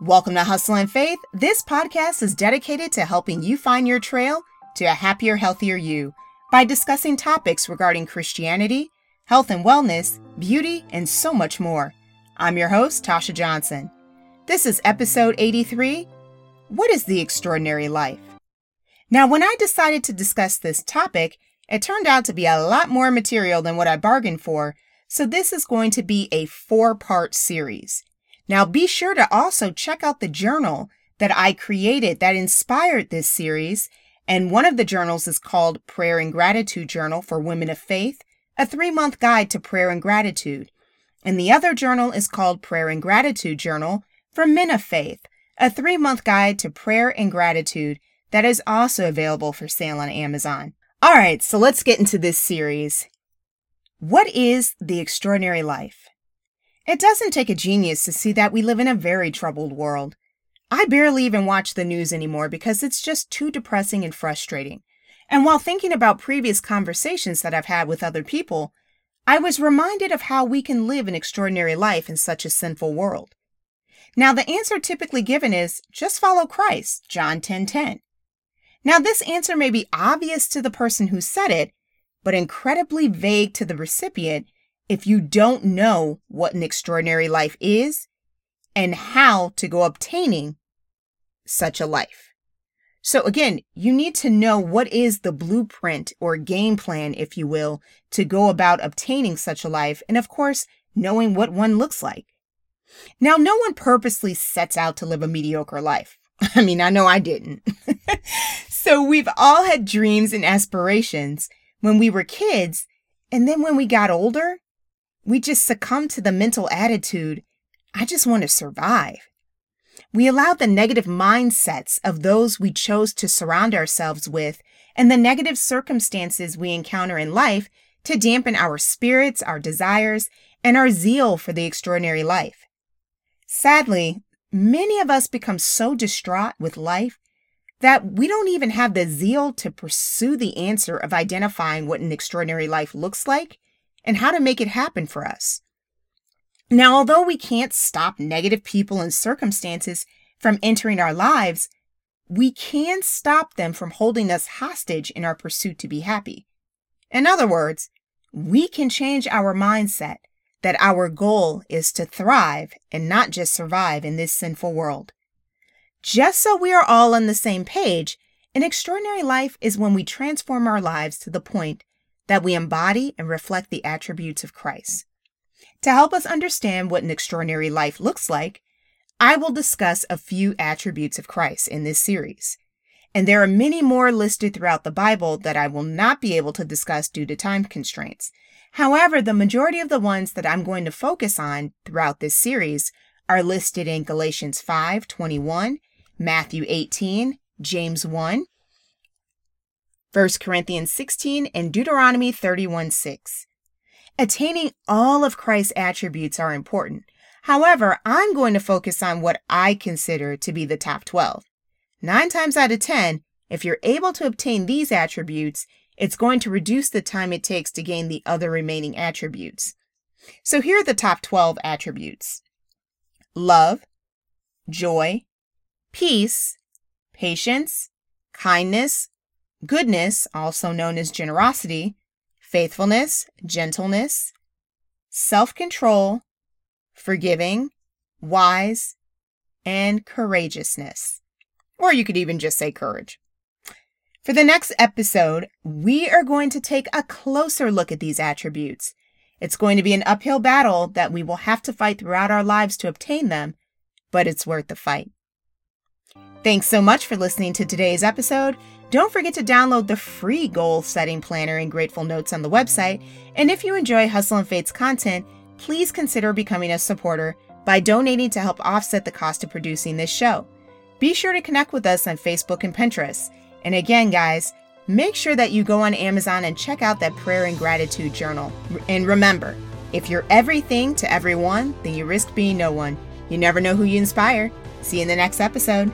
Welcome to Hustle and Faith. This podcast is dedicated to helping you find your trail to a happier, healthier you by discussing topics regarding Christianity, health and wellness, beauty, and so much more. I'm your host, Tasha Johnson. This is episode 83 What is the Extraordinary Life? Now, when I decided to discuss this topic, it turned out to be a lot more material than what I bargained for, so this is going to be a four part series. Now, be sure to also check out the journal that I created that inspired this series. And one of the journals is called Prayer and Gratitude Journal for Women of Faith, a three month guide to prayer and gratitude. And the other journal is called Prayer and Gratitude Journal for Men of Faith, a three month guide to prayer and gratitude that is also available for sale on Amazon. All right, so let's get into this series. What is the extraordinary life? It doesn't take a genius to see that we live in a very troubled world. I barely even watch the news anymore because it's just too depressing and frustrating. And while thinking about previous conversations that I've had with other people, I was reminded of how we can live an extraordinary life in such a sinful world. Now, the answer typically given is just follow Christ, John 10:10. 10, 10. Now, this answer may be obvious to the person who said it, but incredibly vague to the recipient if you don't know what an extraordinary life is and how to go obtaining such a life. So again, you need to know what is the blueprint or game plan, if you will, to go about obtaining such a life. And of course, knowing what one looks like. Now, no one purposely sets out to live a mediocre life. I mean, I know I didn't. so we've all had dreams and aspirations when we were kids. And then when we got older, we just succumb to the mental attitude, I just want to survive. We allow the negative mindsets of those we chose to surround ourselves with and the negative circumstances we encounter in life to dampen our spirits, our desires, and our zeal for the extraordinary life. Sadly, many of us become so distraught with life that we don't even have the zeal to pursue the answer of identifying what an extraordinary life looks like and how to make it happen for us. Now, although we can't stop negative people and circumstances from entering our lives, we can stop them from holding us hostage in our pursuit to be happy. In other words, we can change our mindset that our goal is to thrive and not just survive in this sinful world. Just so we are all on the same page, an extraordinary life is when we transform our lives to the point that we embody and reflect the attributes of Christ. To help us understand what an extraordinary life looks like, I will discuss a few attributes of Christ in this series. And there are many more listed throughout the Bible that I will not be able to discuss due to time constraints. However, the majority of the ones that I'm going to focus on throughout this series are listed in Galatians 5:21, Matthew 18, James 1, 1 Corinthians 16, and Deuteronomy 31 6. Attaining all of Christ's attributes are important. However, I'm going to focus on what I consider to be the top 12. Nine times out of 10, if you're able to obtain these attributes, it's going to reduce the time it takes to gain the other remaining attributes. So here are the top 12 attributes love, joy, peace, patience, kindness, goodness, also known as generosity, faithfulness, gentleness, self control, forgiving, wise, and courageousness. Or you could even just say courage. For the next episode, we are going to take a closer look at these attributes. It's going to be an uphill battle that we will have to fight throughout our lives to obtain them, but it's worth the fight. Thanks so much for listening to today's episode. Don't forget to download the free goal setting planner and grateful notes on the website. And if you enjoy Hustle and Faith's content, please consider becoming a supporter by donating to help offset the cost of producing this show. Be sure to connect with us on Facebook and Pinterest. And again, guys, make sure that you go on Amazon and check out that prayer and gratitude journal. And remember, if you're everything to everyone, then you risk being no one. You never know who you inspire. See you in the next episode.